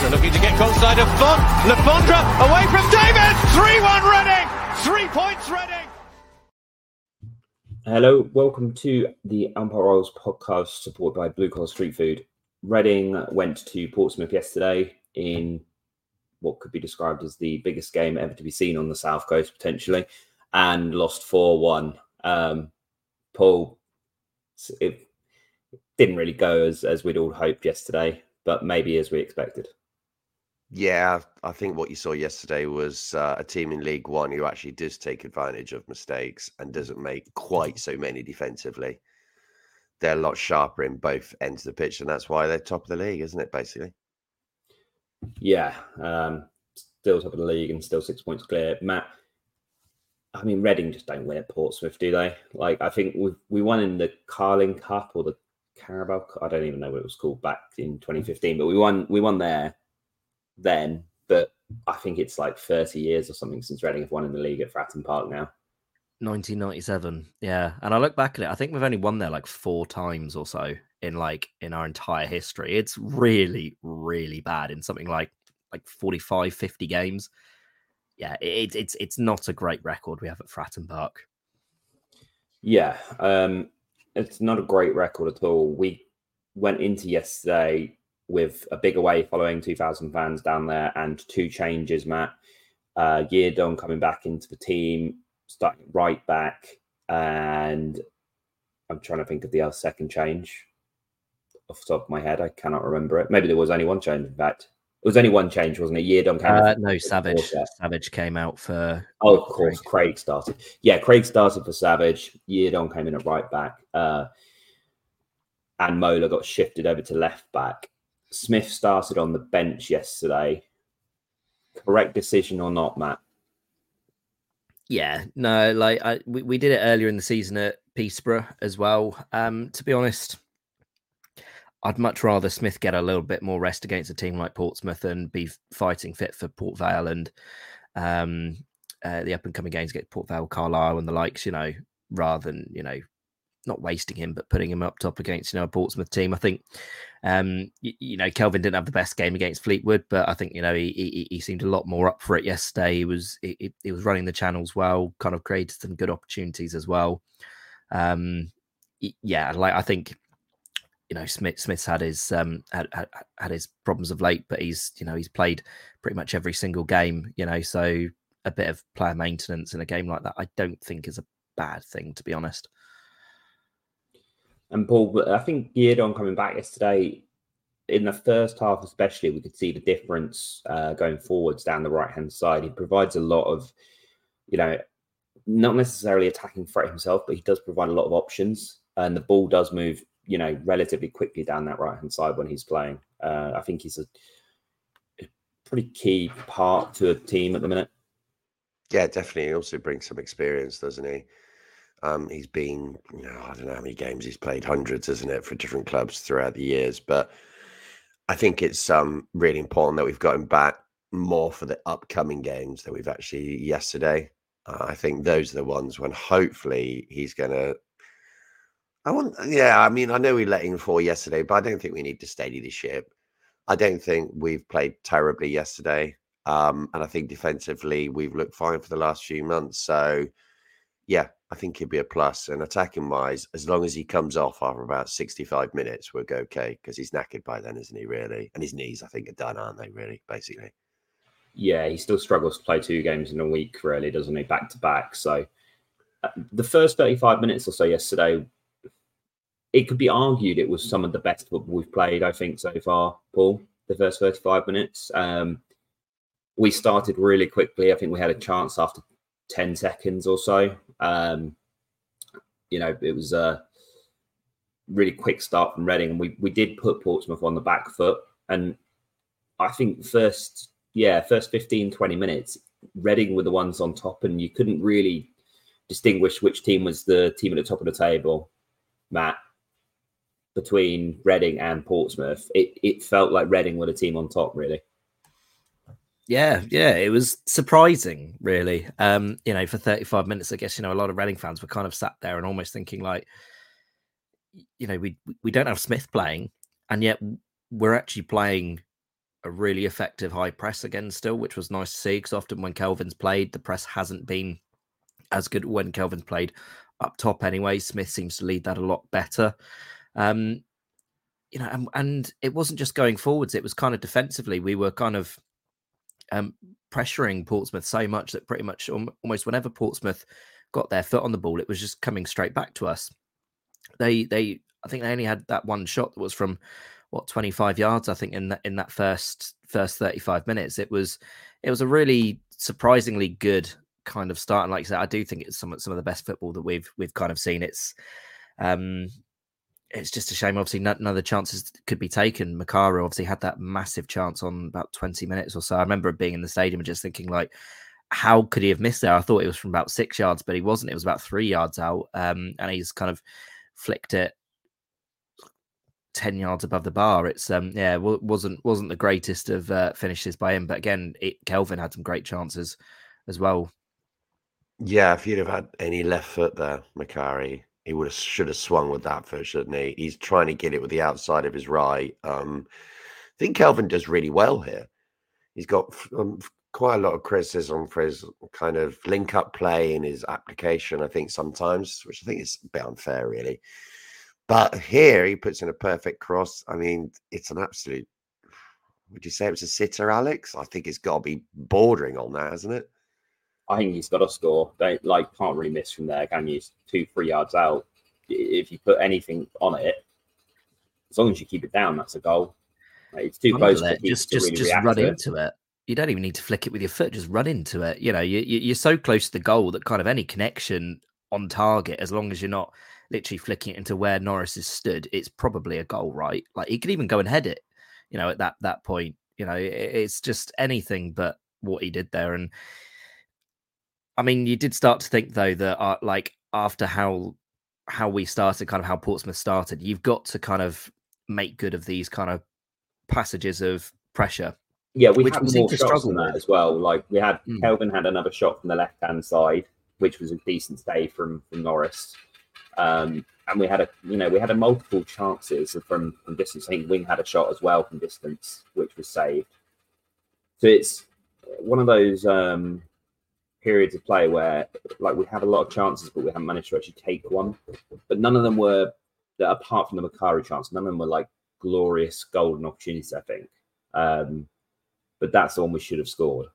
They're looking to get goal side of Font. Le Fondre away from David. 3-1 Reading. Three points Reading. Hello, welcome to the Umpire Royals podcast supported by Blue Collar Street Food. Reading went to Portsmouth yesterday in what could be described as the biggest game ever to be seen on the South Coast, potentially, and lost 4 1. Um, Paul, it didn't really go as, as we'd all hoped yesterday, but maybe as we expected. Yeah, I think what you saw yesterday was uh, a team in League One who actually does take advantage of mistakes and doesn't make quite so many defensively. They're a lot sharper in both ends of the pitch, and that's why they're top of the league, isn't it? Basically. Yeah, um, still top of the league and still six points clear. Matt, I mean, Reading just don't win at Portsmouth, do they? Like, I think we we won in the Carling Cup or the Carabao. I don't even know what it was called back in 2015, but we won. We won there then, but I think it's like 30 years or something since Reading have won in the league at Fratton Park now. 1997, yeah. And I look back at it, I think we've only won there like four times or so in like in our entire history. It's really, really bad in something like like 45, 50 games. Yeah, it, it's it's not a great record we have at Fratton Park. Yeah, um, it's not a great record at all. We went into yesterday with a big away following 2,000 fans down there and two changes, Matt. Uh, Yiadom coming back into the team, starting right back, and I'm trying to think of the other second change off the top of my head. I cannot remember it. Maybe there was only one change, in fact. It was only one change, wasn't it? Yiadom came uh, No, Savage. Savage came out for. Oh, of course. Craig. Craig started. Yeah, Craig started for Savage. Yiadom came in at right back. Uh, and Mola got shifted over to left back. Smith started on the bench yesterday. Correct decision or not, Matt? Yeah, no, like I, we, we did it earlier in the season at Peterborough as well. Um, to be honest, I'd much rather Smith get a little bit more rest against a team like Portsmouth and be fighting fit for Port Vale and um, uh, the up and coming games get Port Vale, Carlisle, and the likes. You know, rather than you know not wasting him, but putting him up top against you know a Portsmouth team. I think um, you, you, know Kelvin didn't have the best game against Fleetwood, but I think you know he he, he seemed a lot more up for it yesterday. He was he, he, was running the channels well, kind of created some good opportunities as well. Um, yeah, like I think you know Smith Smith's had his um had, had, had his problems of late, but he's you know he's played pretty much every single game. You know, so a bit of player maintenance in a game like that, I don't think is a bad thing to be honest. And Paul, I think Yiadom coming back yesterday, in the first half especially, we could see the difference uh, going forwards down the right hand side. He provides a lot of, you know, not necessarily attacking threat himself, but he does provide a lot of options, and the ball does move, you know, relatively quickly down that right hand side when he's playing. Uh, I think he's a, a pretty key part to a team at the minute. Yeah, definitely. He also brings some experience, doesn't he? Um, he's been, you know, I don't know how many games he's played, hundreds, isn't it, for different clubs throughout the years. But I think it's um, really important that we've got him back more for the upcoming games that we've actually yesterday. Uh, I think those are the ones when hopefully he's going to. I want, yeah. I mean, I know we let him fall yesterday, but I don't think we need to steady the ship. I don't think we've played terribly yesterday, um, and I think defensively we've looked fine for the last few months. So, yeah, I think he'd be a plus. And attacking wise, as long as he comes off after about 65 minutes, we'll go okay because he's knackered by then, isn't he, really? And his knees, I think, are done, aren't they, really, basically? Yeah, he still struggles to play two games in a week, really, doesn't he, back to back. So uh, the first 35 minutes or so yesterday, it could be argued it was some of the best football we've played, I think, so far, Paul, the first 35 minutes. Um, we started really quickly. I think we had a chance after 10 seconds or so. Um, you know, it was a really quick start from Reading, and we we did put Portsmouth on the back foot. And I think first, yeah, first 15, 20 minutes, Reading were the ones on top, and you couldn't really distinguish which team was the team at the top of the table, Matt, between Reading and Portsmouth. It it felt like Reading were the team on top, really. Yeah, yeah, it was surprising, really. Um, you know, for 35 minutes, I guess, you know, a lot of Reading fans were kind of sat there and almost thinking like, you know, we we don't have Smith playing, and yet we're actually playing a really effective high press again still, which was nice to see because often when Kelvin's played, the press hasn't been as good when Kelvin's played up top anyway. Smith seems to lead that a lot better. Um, you know, and, and it wasn't just going forwards, it was kind of defensively. We were kind of um, pressuring Portsmouth so much that pretty much almost whenever Portsmouth got their foot on the ball, it was just coming straight back to us. They, they, I think they only had that one shot that was from what 25 yards. I think in that in that first first 35 minutes, it was it was a really surprisingly good kind of start. And like I said, I do think it's some some of the best football that we've we've kind of seen. It's um it's just a shame. Obviously, none, none of the chances could be taken. Makaru obviously had that massive chance on about 20 minutes or so. I remember being in the stadium and just thinking, like, how could he have missed there? I thought it was from about six yards, but he wasn't. It was about three yards out. Um, and he's kind of flicked it 10 yards above the bar. It's, um, yeah, wasn't wasn't the greatest of uh, finishes by him. But again, it, Kelvin had some great chances as well. Yeah, if you'd have had any left foot there, Macari, he would have should have swung with that foot, shouldn't he? He's trying to get it with the outside of his right. Um, I think Kelvin does really well here. He's got um, quite a lot of criticism for his kind of link up play in his application. I think sometimes, which I think is a bit unfair, really. But here he puts in a perfect cross. I mean, it's an absolute. Would you say it was a sitter, Alex? I think it's got to be bordering on that, hasn't it? I think he's got to score. They like can't really miss from there, can you? Two, three yards out. If you put anything on it, as long as you keep it down, that's a goal. Like, it's too close. To just, just, really just run into it. it. You don't even need to flick it with your foot. Just run into it. You know, you, you're so close to the goal that kind of any connection on target, as long as you're not literally flicking it into where Norris is stood, it's probably a goal, right? Like he could even go and head it. You know, at that that point, you know, it, it's just anything but what he did there, and I mean, you did start to think though that uh, like after how how we started, kind of how Portsmouth started, you've got to kind of make good of these kind of passages of pressure. Yeah, we had more shots than that as well. Like we had mm. Kelvin had another shot from the left hand side, which was a decent stay from from Norris. Um, and we had a you know we had a multiple chances from from distance. I think Wing had a shot as well from distance, which was saved. So it's one of those um, periods of play where like we have a lot of chances, but we haven't managed to actually take one. But none of them were that apart from the Macari chance, none of them were like glorious golden opportunities, I think. Um, but that's the one we should have scored.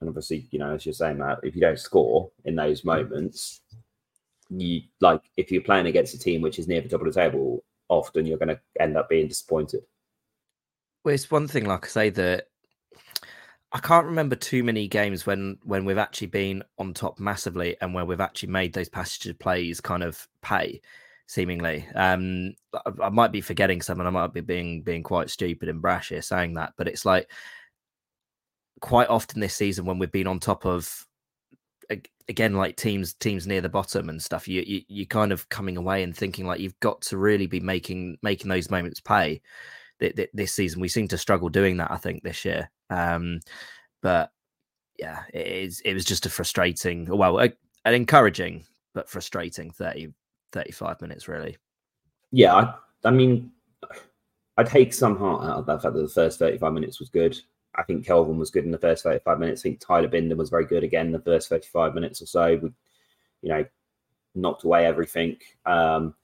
And obviously, you know, as you're saying that, if you don't score in those moments, you like if you're playing against a team which is near the top of the table, often you're going to end up being disappointed. Well, it's one thing, like I say, that I can't remember too many games when when we've actually been on top massively and where we've actually made those passage plays kind of pay seemingly. Um, I, I, might be forgetting something. I might be being being quite stupid and brash here saying that, but it's like quite often this season when we've been on top of again like teams teams near the bottom and stuff you, you you kind of coming away and thinking like you've got to really be making making those moments pay this season we seem to struggle doing that i think this year um, but yeah, it is. It was just a frustrating, well, a, an encouraging but frustrating 30, 35 minutes, really. Yeah, I, I mean, I take some heart out of that fact that the first 35 minutes was good. I think Kelvin was good in the first 35 minutes. I think Tyler Bindon was very good again in the first 35 minutes or so. We, you know, knocked away everything. Um,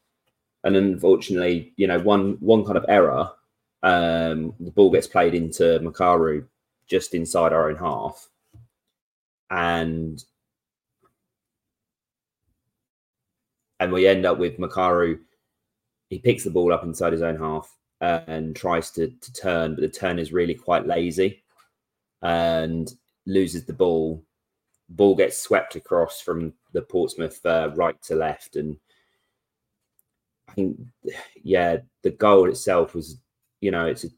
and unfortunately, you know, one one kind of error, um, the ball gets played into Makaru just inside our own half. And and we end up with Makaru. He picks the ball up inside his own half uh, and tries to, to turn, but the turn is really quite lazy and loses the ball. Ball gets swept across from the Portsmouth uh, right to left, and I think, yeah, the goal itself was, you know, it's a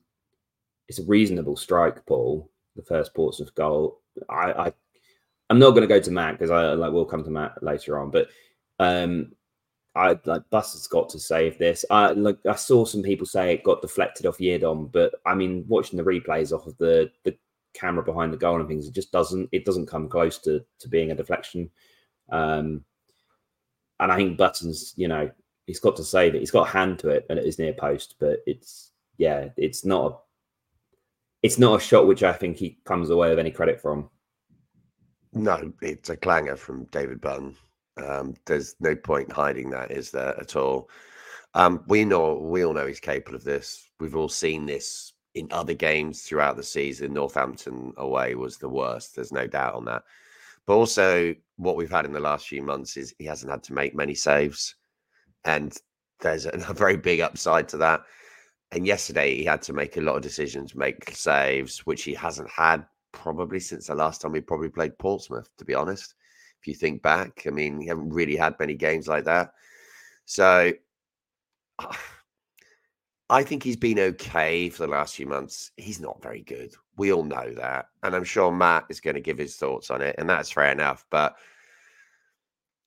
it's a reasonable strike, Paul, the first Portsmouth goal. I, I I'm not going to go to Matt because I like we'll come to Matt later on, but um, I like Bus has got to save this. I like I saw some people say it got deflected off Yiadom, but I mean watching the replays off of the the camera behind the goal and things, it just doesn't it doesn't come close to to being a deflection. Um, and I think Buttons, you know, he's got to save it. He's got a hand to it, and it is near post, but it's yeah, it's not a it's not a shot which I think he comes away with any credit from. No, it's a clanger from David Button. Um, there's no point hiding that, is there at all? Um, we know we all know he's capable of this. We've all seen this in other games throughout the season. Northampton away was the worst. There's no doubt on that. But also, what we've had in the last few months is he hasn't had to make many saves, and there's a very big upside to that. And yesterday, he had to make a lot of decisions, make saves, which he hasn't had probably since the last time we probably played Portsmouth. To be honest, if you think back, I mean, he haven't really had many games like that. So I think he's been okay for the last few months. He's not very good. We all know that. And I'm sure Matt is going to give his thoughts on it. And that's fair enough. But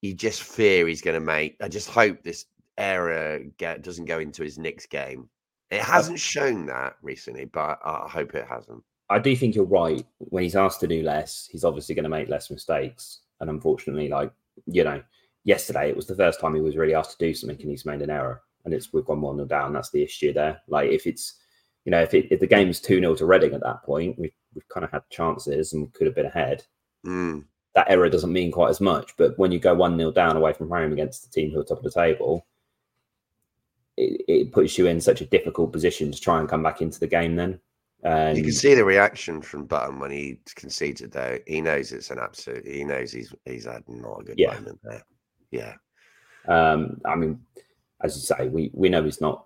you just fear he's going to make, I just hope this error get, doesn't go into his next game. It hasn't shown that recently, but I hope it hasn't. I do think you're right. When he's asked to do less, he's obviously going to make less mistakes. And unfortunately, like, you know, yesterday it was the first time he was really asked to do something and he's made an error and it's we've gone one nil down. That's the issue there. Like if it's you know if it, if the game's two 0 to Reading at that point, we've we've kind of had chances and could have been ahead. Mm. That error doesn't mean quite as much, but when you go one 0 down away from home against the team who are top of the table, it, it puts you in such a difficult position to try and come back into the game. Then and you can see the reaction from Button when he conceded. Though he knows it's an absolute. He knows he's he's had not a good yeah. moment there. Yeah. Um, I mean, as you say, we we know he's not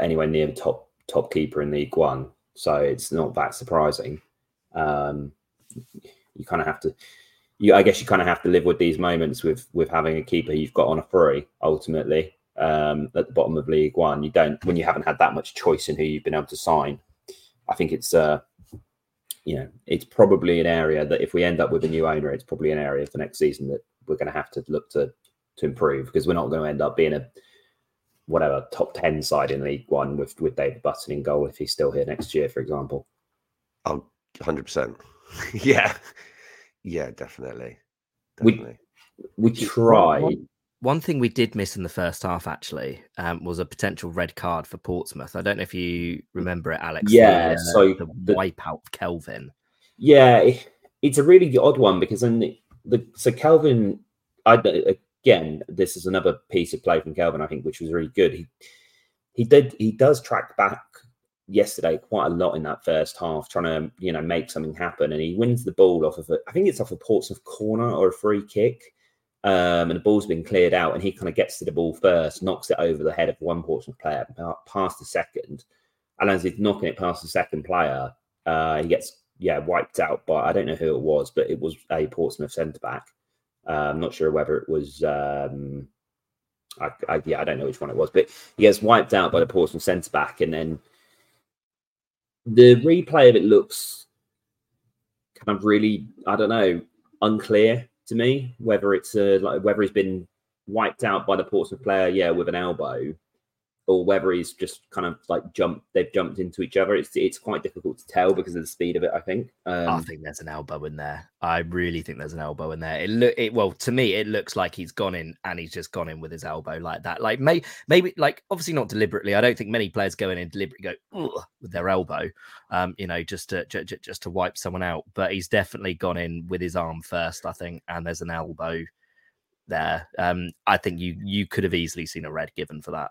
anywhere near the top top keeper in League One, so it's not that surprising. Um, you kind of have to, you I guess you kind of have to live with these moments with with having a keeper you've got on a free ultimately um, at the bottom of League One. You don't when you haven't had that much choice in who you've been able to sign. I think it's uh, you know it's probably an area that if we end up with a new owner, it's probably an area for next season that we're going to have to look to to improve because we're not going to end up being a whatever top 10 side in League One with, with David Button in goal if he's still here next year, for example. Oh, 100%. yeah. Yeah, definitely. definitely. We, we tried. One, thing we did miss in the first half actually um, was a potential red card for Portsmouth. I don't know if you remember it, Alex. Yeah. The, uh, so the, the wipeout of Kelvin. Yeah. It, it's a really odd one because then the, the so Kelvin, I again, this is another piece of play from Kelvin, I think, which was really good. He he did he does track back yesterday quite a lot in that first half, trying to you know make something happen, and he wins the ball off of a, I think it's off a Portsmouth corner or a free kick. Um, and the ball's been cleared out, and he kind of gets to the ball first, knocks it over the head of one Portsmouth player, past the second. And as he's knocking it past the second player, uh, he gets yeah wiped out by I don't know who it was, but it was a Portsmouth centre back. Uh, I'm not sure whether it was. Um, I, I, yeah, I don't know which one it was, but he gets wiped out by the Portsmouth centre back, and then the replay of it looks kind of really, I don't know, unclear to me whether it's a, like whether he's been wiped out by the Portsmouth player, yeah, with an elbow, or whether he's just kind of like jumped they've jumped into each other it's it's quite difficult to tell because of the speed of it i think. Um, i think there's an elbow in there. I really think there's an elbow in there. It look it well to me it looks like he's gone in and he's just gone in with his elbow like that. Like may, maybe like obviously not deliberately. I don't think many players go in and deliberately go with their elbow um you know just to just, just to wipe someone out. But he's definitely gone in with his arm first i think and there's an elbow there. Um i think you you could have easily seen a red given for that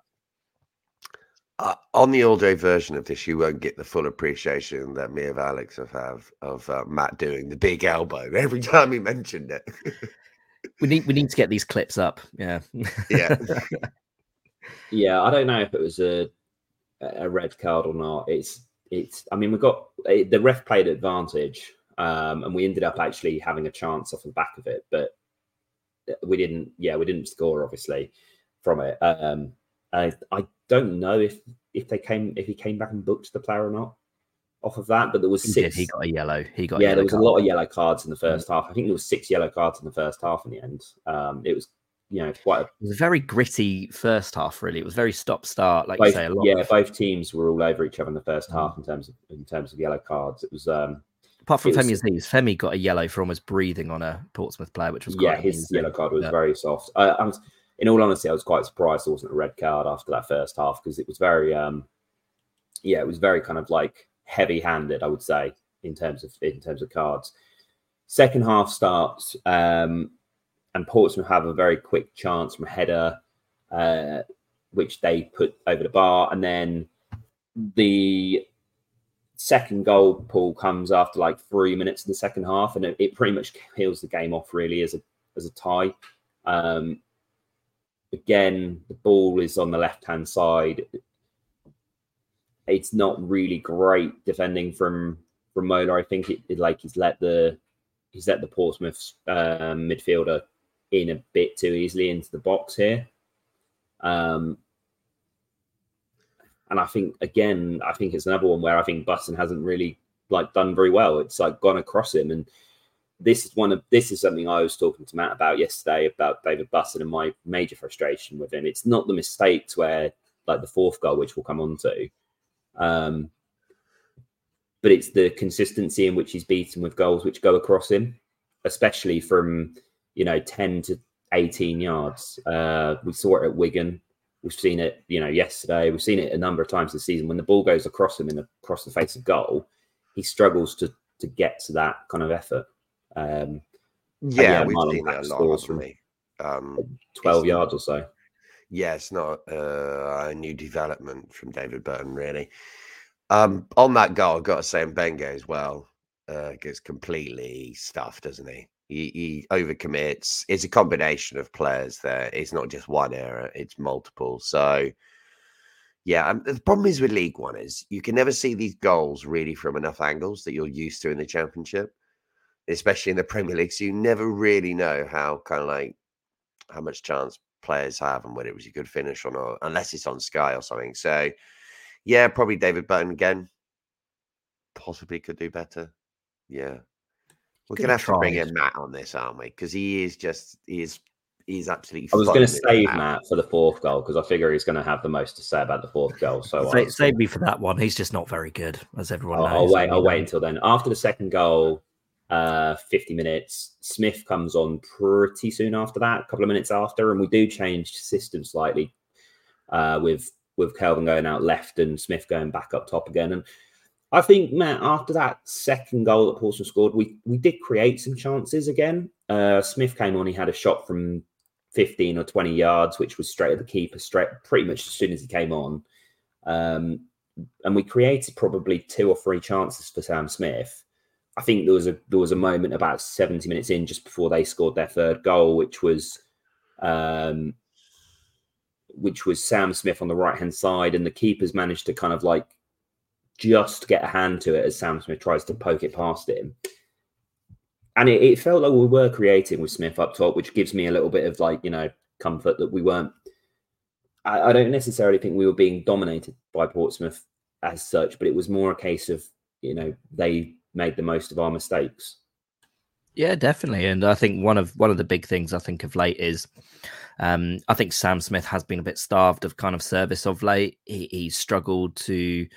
uh, on the all day version of this, you won't get the full appreciation that me of Alex have, have of uh, Matt doing the big elbow every time he mentioned it. we need we need to get these clips up. Yeah, yeah, yeah. I don't know if it was a a red card or not. It's it's. I mean, we got eh, the ref played advantage, um, and we ended up actually having a chance off the back of it, but we didn't. Yeah, we didn't score obviously from it. Um, I, I don't know if if they came if he came back and booked the player or not off of that, but there was he six. Did. He got a yellow. He got yeah. there was card. a lot of yellow cards in the first mm. half. I think there was six yellow cards in the first half. In the end, um, it was you know quite. A, it was a very gritty first half. Really, it was very stop start. Like both, you say, yeah, of... both teams were all over each other in the first mm. half in terms of in terms of yellow cards. It was. um Apart from Femi knees, Femi got a yellow for almost breathing on a Portsmouth player, which was yeah, his amazing. yellow card was yeah. very soft. I was in all honesty, I was quite surprised there wasn't a red card after that first half because it was very, um, yeah, it was very kind of like heavy-handed, I would say, in terms of in terms of cards. Second half starts, um, and Portsmouth have a very quick chance from header, uh, which they put over the bar, and then the second goal Paul comes after like three minutes in the second half, and it, it pretty much kills the game off really as a as a tie. Um, again, the ball is on the left hand side. It's not really great defending from from Mola. I think it, it like he's let the he's let the Portsmouth um, midfielder in a bit too easily into the box here. Um, and I think again, I think it's another one where I think Button hasn't really like done very well. It's like gone across him, and this is one of this is something I was talking to Matt about yesterday about David Button and my major frustration with him. It's not the mistakes where like the fourth goal, which we'll come on to, um, but it's the consistency in which he's beaten with goals which go across him, especially from you know ten to eighteen yards. Uh, we saw it at Wigan. We've seen it, you know, yesterday. We've seen it a number of times this season. When the ball goes across him the, across the face of goal, he struggles to to get to that kind of effort. Um, yeah, we've seen that a lot, haven't we? Um, Twelve yards or so. Yeah, it's not uh, a new development from David Button, really. Um, on that goal, I've got to say, Mbengue as well uh, gets completely stuffed, doesn't he? He, he overcommits. It's a combination of players there. It's not just one error; it's multiple. So, yeah, um, the problem is with League One is you can never see these goals really from enough angles that you're used to in the Championship, especially in the Premier League. So you never really know how kind of like how much chance players have and whether it was a good finish or not, unless it's on Sky or something. So, yeah, probably David Button again. Possibly could do better. Yeah. We're going to have tried. to bring in Matt on this, aren't we? Because he is just, he is, he's absolutely. I was going to save Matt. Matt for the fourth goal because I figure he's going to have the most to say about the fourth goal. So save, save me for that one. He's just not very good, as everyone I'll, knows. I'll wait. I'll wait until then. After the second goal, uh, 50 minutes. Smith comes on pretty soon after that, a couple of minutes after, and we do change system slightly uh, with with Kelvin going out left and Smith going back up top again. And I think, Matt, after that second goal that Paulson scored, we we did create some chances again. Uh, Smith came on, he had a shot from 15 or 20 yards, which was straight at the keeper, straight pretty much as soon as he came on. Um, and we created probably two or three chances for Sam Smith. I think there was a there was a moment about 70 minutes in just before they scored their third goal, which was um, which was Sam Smith on the right hand side, and the keepers managed to kind of like just get a hand to it as Sam Smith tries to poke it past him. And it, it, felt like we were creating with Smith up top, which gives me a little bit of like, you know, comfort that we weren't. I, I don't necessarily think we were being dominated by Portsmouth as such, but it was more a case of, you know, they made the most of our mistakes. Yeah, definitely. And I think one of one of the big things I think of late is um, I think Sam Smith has been a bit starved of kind of service of late. He, he struggled to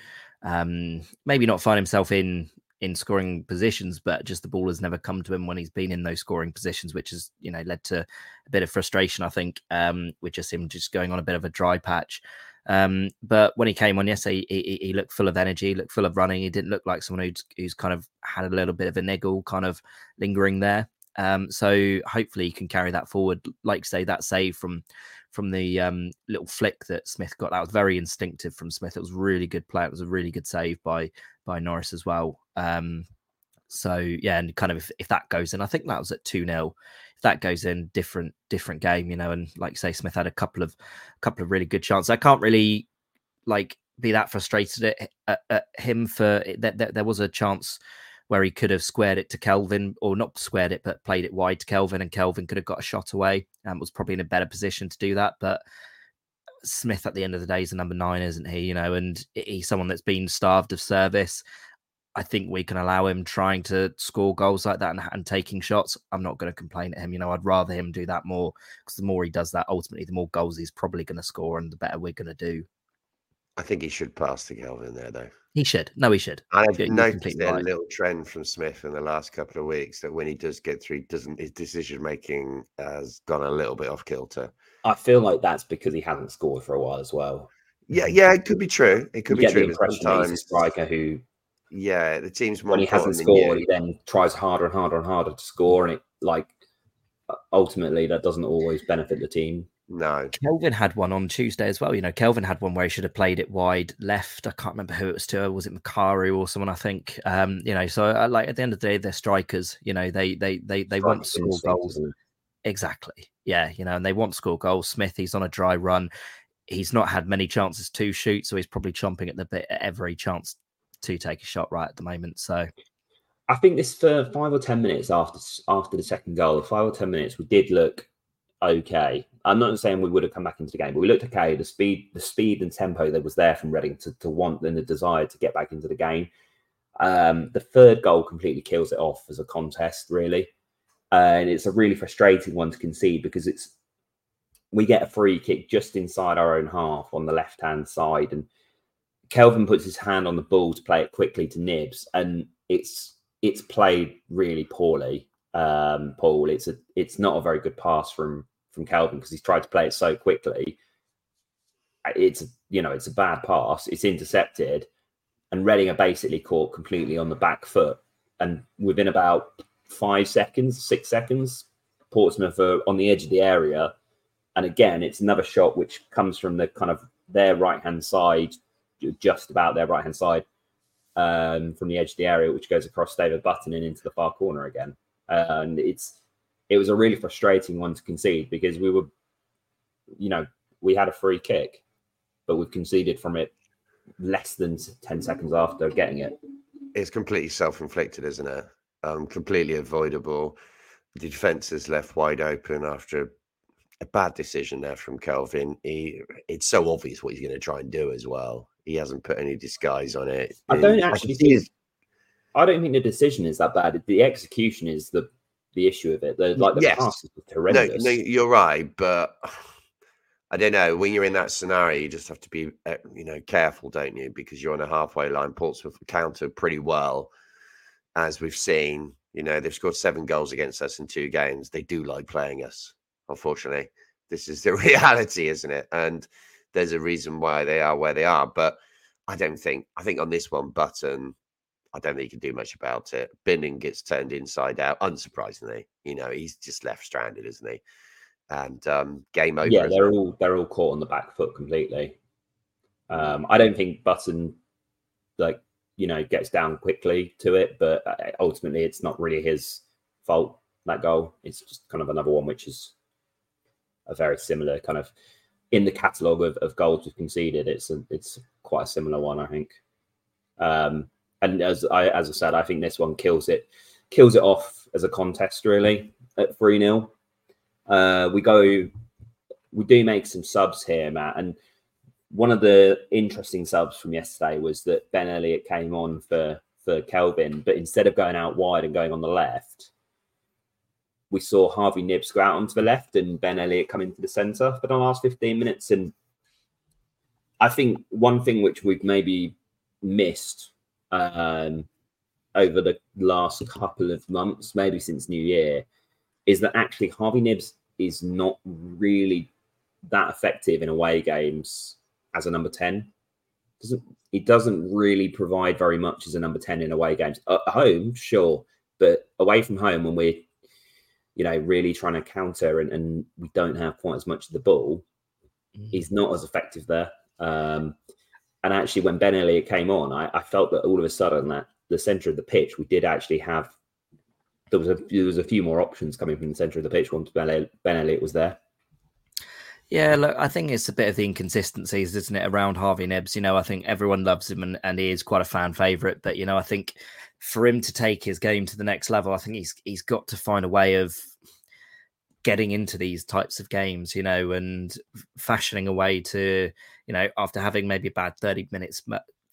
um, maybe not find himself in in scoring positions, but just the ball has never come to him when he's been in those scoring positions, which has you know led to a bit of frustration, I think, um, with just him just going on a bit of a dry patch. Um, but when he came on yesterday, he, he, he, looked full of energy, looked full of running. He didn't look like someone who's, who's kind of had a little bit of a niggle kind of lingering there. Um, so hopefully he can carry that forward. Like say that save from from the um, little flick that Smith got. That was very instinctive from Smith. It was really good play. It was a really good save by by Norris as well. Um, so yeah, and kind of if, if that goes in, I think that was at two 0 If that goes in, different different game, you know. And like say, Smith had a couple of a couple of really good chances. I can't really like be that frustrated at, at, at him for eh, that. There, there was a chance where he could have squared it to Kelvin, or not squared it, but played it wide to Kelvin, and Kelvin could have got a shot away and was probably in a better position to do that. But Smith, at the end of the day, is a number nine, isn't he? You know, and he's someone that's been starved of service. I think we can allow him trying to score goals like that and, and taking shots. I'm not going to complain at him. You know, I'd rather him do that more because the more he does that, ultimately, the more goals he's probably going to score and the better we're going to do. I think he should pass to Kelvin there, though. He should. No, he should. I've You're noticed a right. little trend from Smith in the last couple of weeks that when he does get through, doesn't his decision making has gone a little bit off kilter. I feel like that's because he hasn't scored for a while as well. Yeah, yeah, it could be true. It could you be true. The impression he's a striker who Yeah, the team's more when he hasn't scored, you. he then tries harder and harder and harder to score, and it like ultimately that doesn't always benefit the team. No, Kelvin had one on Tuesday as well. You know, Kelvin had one where he should have played it wide left. I can't remember who it was to. Was it Makaru or someone? I think. Um, you know, so uh, like at the end of the day, they're strikers. You know, they they they they want to score goals. Exactly. Yeah, you know, and they want to score goals. Smith, he's on a dry run. He's not had many chances to shoot, so he's probably chomping at the bit at every chance to take a shot right at the moment. So I think this for five or ten minutes after after the second goal, five or ten minutes, we did look okay. I'm not saying we would have come back into the game, but we looked okay. The speed, the speed and tempo that was there from Reading to, to want and the desire to get back into the game. Um, the third goal completely kills it off as a contest, really, and it's a really frustrating one to concede because it's we get a free kick just inside our own half on the left hand side, and Kelvin puts his hand on the ball to play it quickly to Knibbs, and it's it's played really poorly. Um, Paul, it's a it's not a very good pass from from Calvin because he's tried to play it so quickly. It's you know it's a bad pass. It's intercepted, and Reading are basically caught completely on the back foot. And within about five seconds, six seconds, Portsmouth are on the edge of the area. And again, it's another shot which comes from the kind of their right hand side, just about their right hand side, um, from the edge of the area, which goes across David Button and into the far corner again. And it's it was a really frustrating one to concede because we were, you know, we had a free kick, but we've conceded from it less than 10 seconds after getting it. it's completely self-inflicted, isn't it? Um, completely avoidable. The defense is left wide open after a bad decision there from Kelvin. He, it's so obvious what he's going to try and do as well. He hasn't put any disguise on it. I don't actually see think- his- I don't think the decision is that bad. The execution is the the issue of it. The like the Yes. pass is horrendous. no, you're right, but I don't know. When you're in that scenario, you just have to be, uh, you know, careful, don't you? Because you're on a halfway line. Portsmouth counter pretty well, as we've seen. You know, they've scored seven goals against us in two games. They do like playing us. Unfortunately, this is the reality, isn't it? And there's a reason why they are where they are. But I don't think. I think on this one, Button. I don't think he can do much about it. Binning gets turned inside out, unsurprisingly. You know, he's just left stranded, isn't he? And um, game over. yeah, they're all they're all caught on the back foot completely. Um, I don't think Button like you know gets down quickly to it, but uh, ultimately it's not really his fault. That goal, it's just kind of another one which is a very similar kind of in the catalogue of, of goals we've conceded. It's a, it's quite a similar one, I think. Um, and as I as I said, I think this one kills it kills it off as a contest really at three 0 uh, we go we do make some subs here, Matt. And one of the interesting subs from yesterday was that Ben Elliott came on for for Kelvin, but instead of going out wide and going on the left, we saw Harvey Knibbs go out onto the left and Ben Elliott come into the centre for the last 15 minutes. And I think one thing which we've maybe missed um, over the last couple of months, maybe since New Year, is that actually Harvey Knibbs is not really that effective in away games as a number 10. Doesn't he doesn't really provide very much as a number 10 in away games. At home, sure, but away from home when we're you know really trying to counter and, and we don't have quite as much of the ball, he's not as effective there. Um, and actually, when Ben Elliott came on, I, I felt that all of a sudden that the centre of the pitch, we did actually have there was a there was a few more options coming from the centre of the pitch once Ben Elliott, ben Elliott was there. Yeah, look, I think it's a bit of the inconsistencies, isn't it, around Harvey Knibbs? You know, I think everyone loves him and, and he is quite a fan favourite. But, you know, I think for him to take his game to the next level, I think he's he's got to find a way of getting into these types of games, you know, and fashioning a way to, you know, after having maybe a bad 30 minutes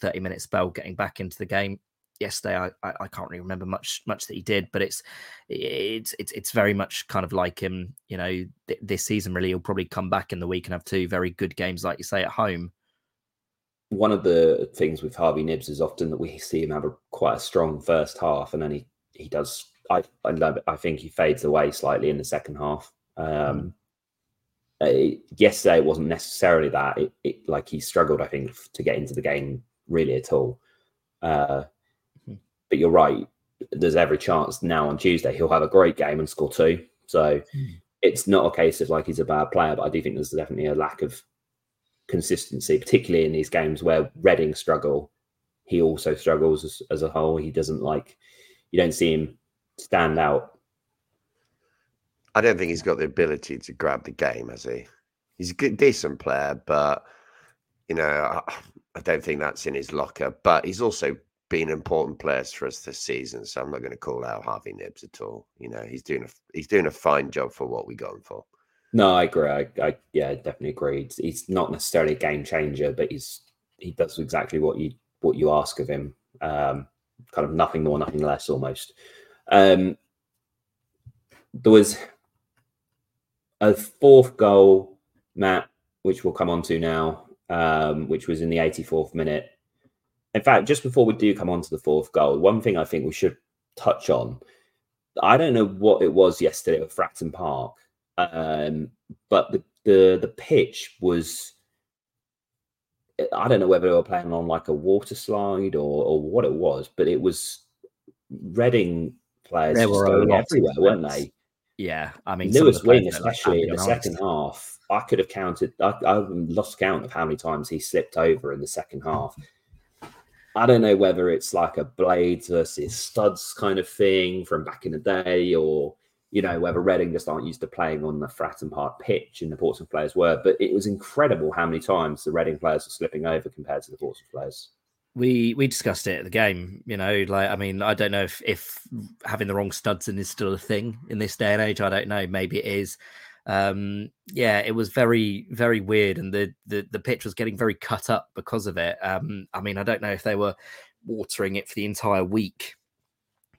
30 minute spell getting back into the game. Yesterday I, I, I can't really remember much much that he did but it's it's it's it's very much kind of like him you know th- this season really he'll probably come back in the week and have two very good games like you say at home One of the things with Harvey Knibbs is often that we see him have a quite a strong first half, and then he he does. I I, know, I think he fades away slightly in the second half. Um, uh, yesterday it wasn't necessarily that. It, it like he struggled, I think, to get into the game really at all. Uh, but you're right. There's every chance now on Tuesday he'll have a great game and score two. So mm. it's not a case of like he's a bad player, but I do think there's definitely a lack of consistency, particularly in these games where Reading struggle. He also struggles as, as a whole. He doesn't like, you don't see him stand out. I don't think he's got the ability to grab the game, has he? He's a good, decent player, but you know, I don't think that's in his locker. But he's also been important players for us this season, so I'm not going to call out Harvey Knibbs at all. You know, he's doing a he's doing a fine job for what we got him for. No, I agree. I, I yeah, definitely agree. He's not necessarily a game changer, but he's he does exactly what you what you ask of him. Um, kind of nothing more, nothing less, almost. Um, there was a fourth goal, Matt, which we'll come on to now, um, which was in the 84th minute. In fact, just before we do come on to the fourth goal, one thing I think we should touch on. I don't know what it was yesterday at Fratton Park, um, but the, the the pitch was. I don't know whether they were playing on like a water slide or, or what it was, but it was Reading players there were going everywhere, weren't they? Yeah, I mean Lewis Wing, especially in the second half, I could have counted. I, I lost count of how many times he slipped over in the second half. I don't know whether it's like a blades versus studs kind of thing from back in the day, or you know whether Reading just aren't used to playing on the Fratton Park pitch and the Portsmouth players were. But it was incredible how many times the Reading players were slipping over compared to the Portsmouth players we we discussed it at the game you know like i mean i don't know if if having the wrong studs in is still a thing in this day and age i don't know maybe it is um yeah it was very very weird and the the, the pitch was getting very cut up because of it um i mean i don't know if they were watering it for the entire week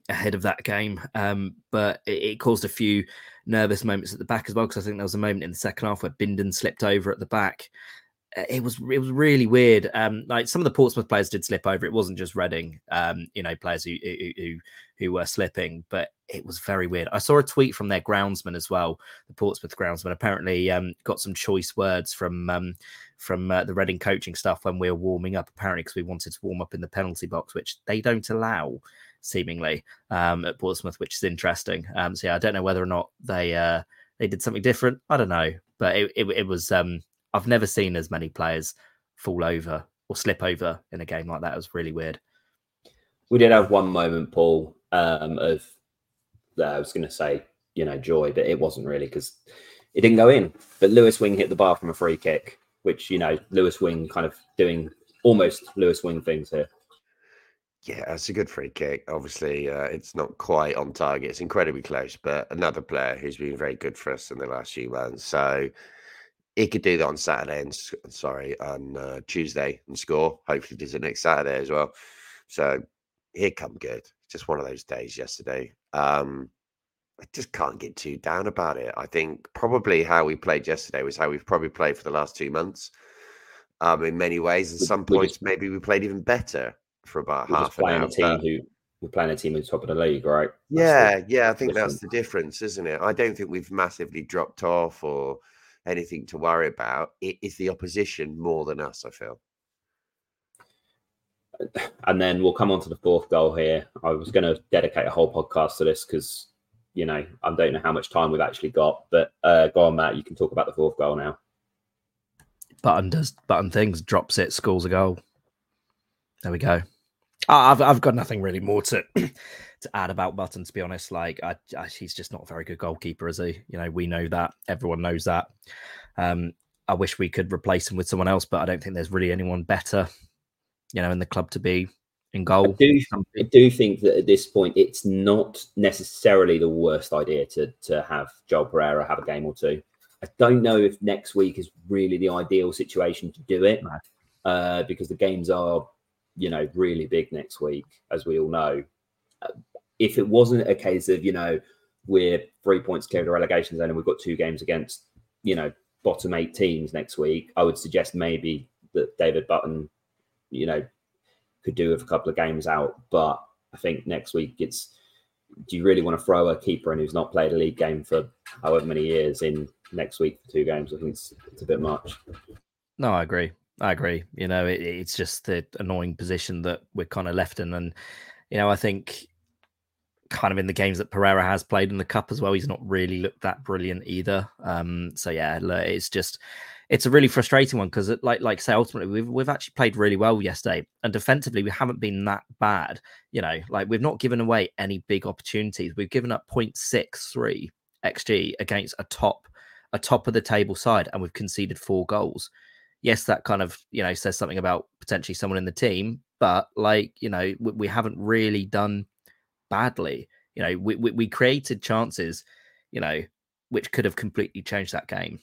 ahead of that game um but it, it caused a few nervous moments at the back as well because i think there was a moment in the second half where bindon slipped over at the back uh, it was it was really weird. Um, like some of the Portsmouth players did slip over. It wasn't just Reading, um, you know, players who, who who were slipping, but it was very weird. I saw a tweet from their groundsman as well. The Portsmouth groundsman apparently um, got some choice words from um, from uh, the Reading coaching stuff when we were warming up. Apparently, because we wanted to warm up in the penalty box, which they don't allow seemingly um, at Portsmouth, which is interesting. Um, so yeah, I don't know whether or not they uh, they did something different. I don't know, but it it, it was um, I've never seen as many players fall over or slip over in a game like that. It was really weird. We did have one moment, Paul, um, of uh, I was going to say, you know, joy, but it wasn't really because it didn't go in. But Lewis Wing hit the bar from a free kick, which you know, Lewis Wing kind of doing almost Lewis Wing things here. Yeah, it's a good free kick. Obviously, uh, it's not quite on target. It's incredibly close, but another player who's been very good for us in the last few months. So he could do that on Saturday and sorry on uh, Tuesday and score. Hopefully, does it next Saturday as well. So here come good. Just one of those days yesterday. Um, I just can't get too down about it. I think probably how we played yesterday was how we've probably played for the last two months. Um, in many ways, at some points, maybe we played even better for about half an hour. A team who we're playing a team at the top of the league, right? That's yeah, yeah. I think difference. that's the difference, isn't it? I don't think we've massively dropped off or anything to worry about. It is the opposition more than us, I feel. And then we'll come on to the fourth goal here. I was going to dedicate a whole podcast to this because, you know, I don't know how much time we've actually got. But uh, go on, Matt. You can talk about the fourth goal now. Button does button things, drops it, scores a goal. There we go. I've I've got nothing really more to to add about Button. To be honest, like I, I, he's just not a very good goalkeeper, is he? You know, we know that. Everyone knows that. Um, I wish we could replace him with someone else, but I don't think there's really anyone better, you know, in the club to be in goal. I do, I do think that at this point, it's not necessarily the worst idea to to have Joel Pereira have a game or two. I don't know if next week is really the ideal situation to do it, no. uh, because the games are, you know, really big next week, as we all know if it wasn't a case of you know we're three points clear of the relegation zone and we've got two games against you know bottom eight teams next week, I would suggest maybe that David Button, you know, could do with a couple of games out. But I think next week it's do you really want to throw a keeper in who's not played a league game for however many years in next week for two games? I think it's, it's a bit much. No, I agree. I agree. You know, it, it's just the annoying position that we're kind of left in, and you know, I think kind of in the games that Pereira has played in the cup as well, he's not really looked that brilliant either. Um, so yeah, it's just it's a really frustrating one because, like, like say, ultimately we've we've actually played really well yesterday, and defensively we haven't been that bad. You know, like we've not given away any big opportunities. We've given up 0.63 xg against a top a top of the table side, and we've conceded four goals. Yes, that kind of you know says something about potentially someone in the team, but like you know we, we haven't really done badly. You know, we, we we created chances, you know, which could have completely changed that game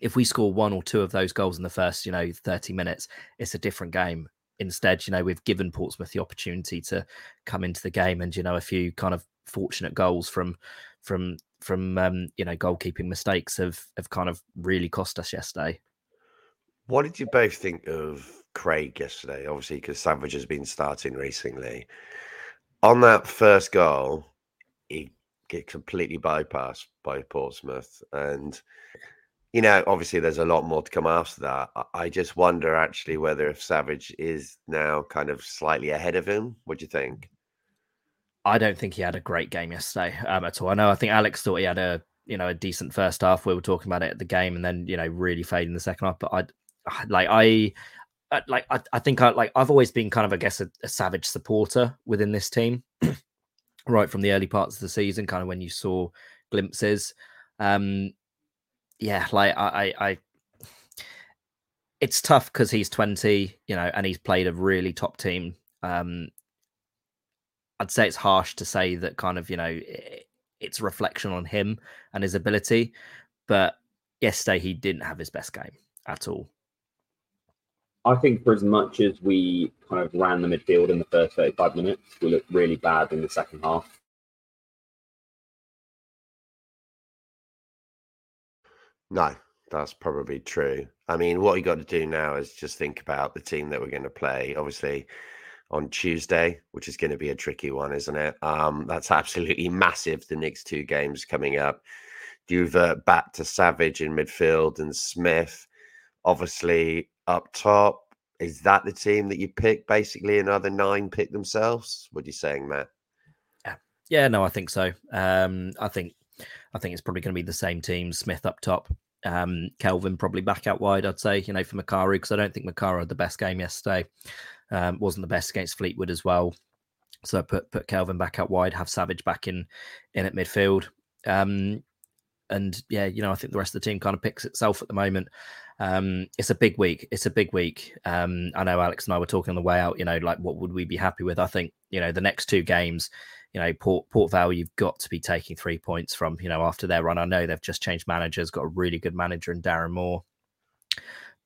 if we score one or two of those goals in the first, you know, 30 minutes, it's a different game. Instead, you know, we've given Portsmouth the opportunity to come into the game and, you know, a few kind of fortunate goals from from from um, you know, goalkeeping mistakes have have kind of really cost us yesterday. What did you both think of Craig yesterday? Obviously, because Savage has been starting recently. On that first goal, he get completely bypassed by Portsmouth and you know, obviously there's a lot more to come after that. I just wonder actually whether if Savage is now kind of slightly ahead of him. What do you think? I don't think he had a great game yesterday um, at all. I know. I think Alex thought he had a you know a decent first half. We were talking about it at the game, and then you know really fading the second half. But I like I like I, I think I like I've always been kind of I guess a, a Savage supporter within this team, right from the early parts of the season, kind of when you saw glimpses. Um, yeah, like I, I, I it's tough because he's 20, you know, and he's played a really top team. Um, I'd say it's harsh to say that kind of, you know, it's a reflection on him and his ability. But yesterday he didn't have his best game at all. I think for as much as we kind of ran the midfield in the first 35 minutes, we looked really bad in the second half. No, that's probably true. I mean, what you got to do now is just think about the team that we're going to play. Obviously, on Tuesday, which is going to be a tricky one, isn't it? Um, that's absolutely massive. The next two games coming up. You revert back to Savage in midfield and Smith, obviously up top? Is that the team that you pick? Basically, another nine pick themselves. What are you saying, Matt? Yeah, yeah, no, I think so. Um, I think I think it's probably going to be the same team. Smith up top, um, Kelvin probably back out wide. I'd say you know for Mukairu because I don't think Mukairu had the best game yesterday. Um, wasn't the best against Fleetwood as well. So put put Kelvin back out wide, have Savage back in in at midfield. Um, and yeah, you know, I think the rest of the team kind of picks itself at the moment. Um, it's a big week. It's a big week. Um, I know Alex and I were talking on the way out. You know, like what would we be happy with? I think you know the next two games you know, Port Port Vale, you've got to be taking three points from, you know, after their run. I know they've just changed managers, got a really good manager in Darren Moore.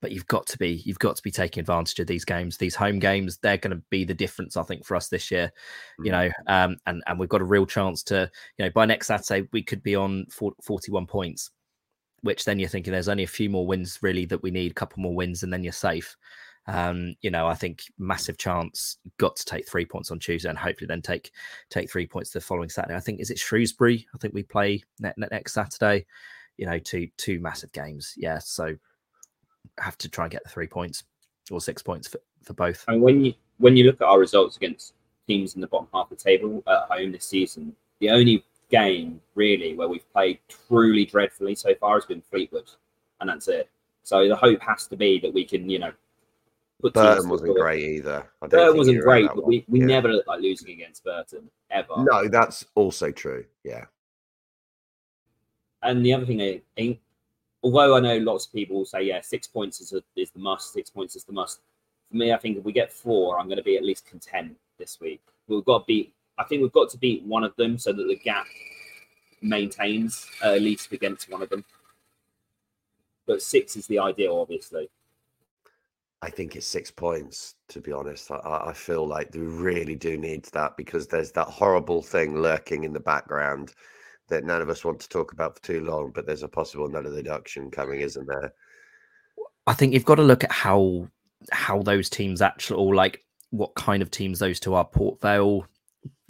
But you've got to be you've got to be taking advantage of these games, these home games. They're going to be the difference, I think, for us this year. You mm. know, um, and and we've got a real chance to, you know, by next Saturday we could be on 41 points, which then you're thinking there's only a few more wins really that we need, a couple more wins, and then you're safe. Um, you know, I think massive chance got to take three points on Tuesday and hopefully then take take three points the following Saturday. I think is it Shrewsbury? I think we play next Saturday. You know, two two massive games. Yeah, so have to try and get the three points or six points for, for both. And when you when you look at our results against teams in the bottom half of the table at home this season, the only game really where we've played truly dreadfully so far has been Fleetwood, and that's it. So the hope has to be that we can, you know, Burton wasn't great either. I Burton wasn't great, but we, we yeah. never looked like losing against Burton ever. No, that's also true. Yeah. And the other thing, I although I know lots of people will say, yeah, six points is, a, is the must, six points is the must. For me, I think if we get four, I'm going to be at least content this week. We've got to beat, I think we've got to beat one of them so that the gap maintains uh, at least against one of them. But six is the ideal, obviously. I think it's six points, to be honest. I, I feel like they really do need that because there's that horrible thing lurking in the background that none of us want to talk about for too long, but there's a possible another deduction coming, isn't there? I think you've got to look at how how those teams actually, or like what kind of teams those two are. Port Vale,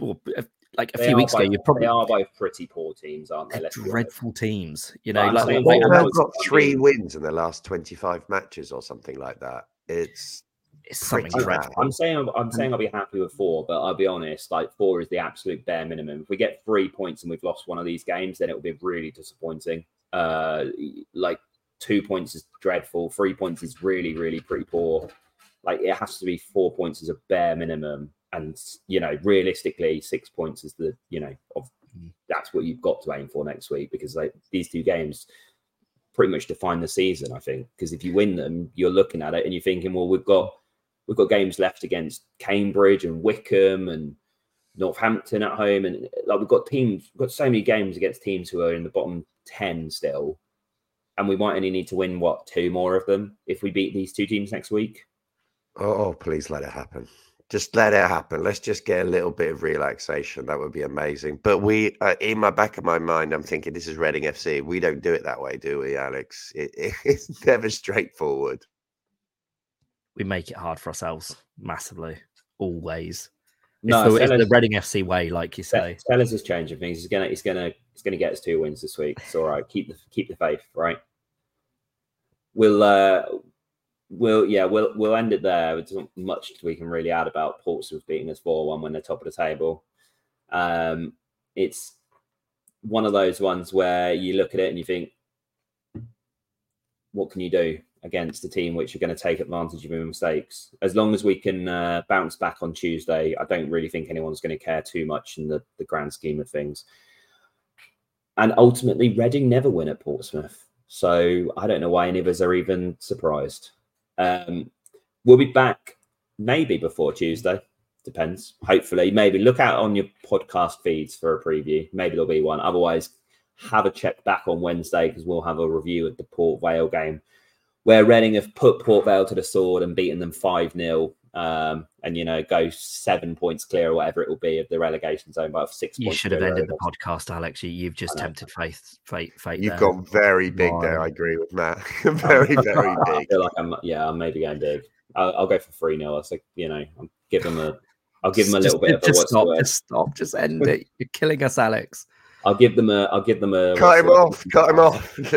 or uh, like a they few weeks both, ago, you probably they are both pretty poor teams, aren't they? dreadful teams, you know. like, they've got three wins in the last twenty-five matches or something like that. It's it's something pretty dreadful. I'm saying I'm, I'm saying I'll be happy with four, but I'll be honest, like four is the absolute bare minimum. If we get three points and we've lost one of these games, then it will be really disappointing. Uh, like two points is dreadful, three points is really, really pretty poor. Like it has to be four points as a bare minimum, and you know, realistically, six points is the you know of Mm. that's what you've got to aim for next week because like these two games pretty much define the season. I think because if you win them, you're looking at it and you're thinking, well, we've got we've got games left against Cambridge and Wycombe and Northampton at home, and like we've got teams, we've got so many games against teams who are in the bottom ten still, and we might only need to win what two more of them if we beat these two teams next week. Oh, oh, please let it happen. Just let it happen. Let's just get a little bit of relaxation. That would be amazing. But we, uh, in my back of my mind, I'm thinking this is Reading FC. We don't do it that way, do we, Alex? It, it's never straightforward. we make it hard for ourselves massively, always. No, it's, the, it's the Reading FC way, like you say. Sellés is changing things. He's gonna, he's gonna, he's gonna get us two wins this week. It's all right. Keep the, keep the faith. Right. We'll, uh, we'll, yeah, we'll, we'll end it there. There's not much we can really add about Portsmouth beating us four one when they're top of the table. Um, it's one of those ones where you look at it and you think, what can you do against a team which are going to take advantage of your mistakes? As long as we can uh, bounce back on Tuesday, I don't really think anyone's going to care too much in the, the grand scheme of things. And ultimately, Reading never win at Portsmouth. So I don't know why any of us are even surprised. Um, we'll be back maybe before Tuesday. Depends. Hopefully, maybe look out on your podcast feeds for a preview. Maybe there'll be one. Otherwise, have a check back on Wednesday because we'll have a review of the Port Vale game where Reading have put Port Vale to the sword and beaten them 5 0. Um, and you know, go seven points clear or whatever it will be of the relegation zone, by six You points should have ended the over. podcast, Alex. You, you've just tempted faith, fate, fate. You've there. gone very big there. I agree with Matt. very, very I big. feel like I'm, yeah, I'm maybe going big. I'll, I'll go for 3 0. So, you know, I'll give them a, I'll give them a Just- little bit of a just what's stop, word? just stop, just end it. You're killing us, Alex. I'll give them a, I'll give them a. Cut him off. Cut him off.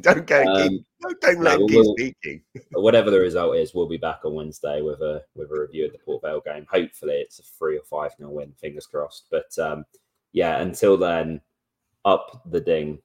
don't go. Um, don't, don't no, let him we keep will- speaking. whatever the result is, we'll be back on Wednesday with a with a review of the Port Vale game. Hopefully, it's a three or five nil win. Fingers crossed. But um, yeah, until then, up the ding.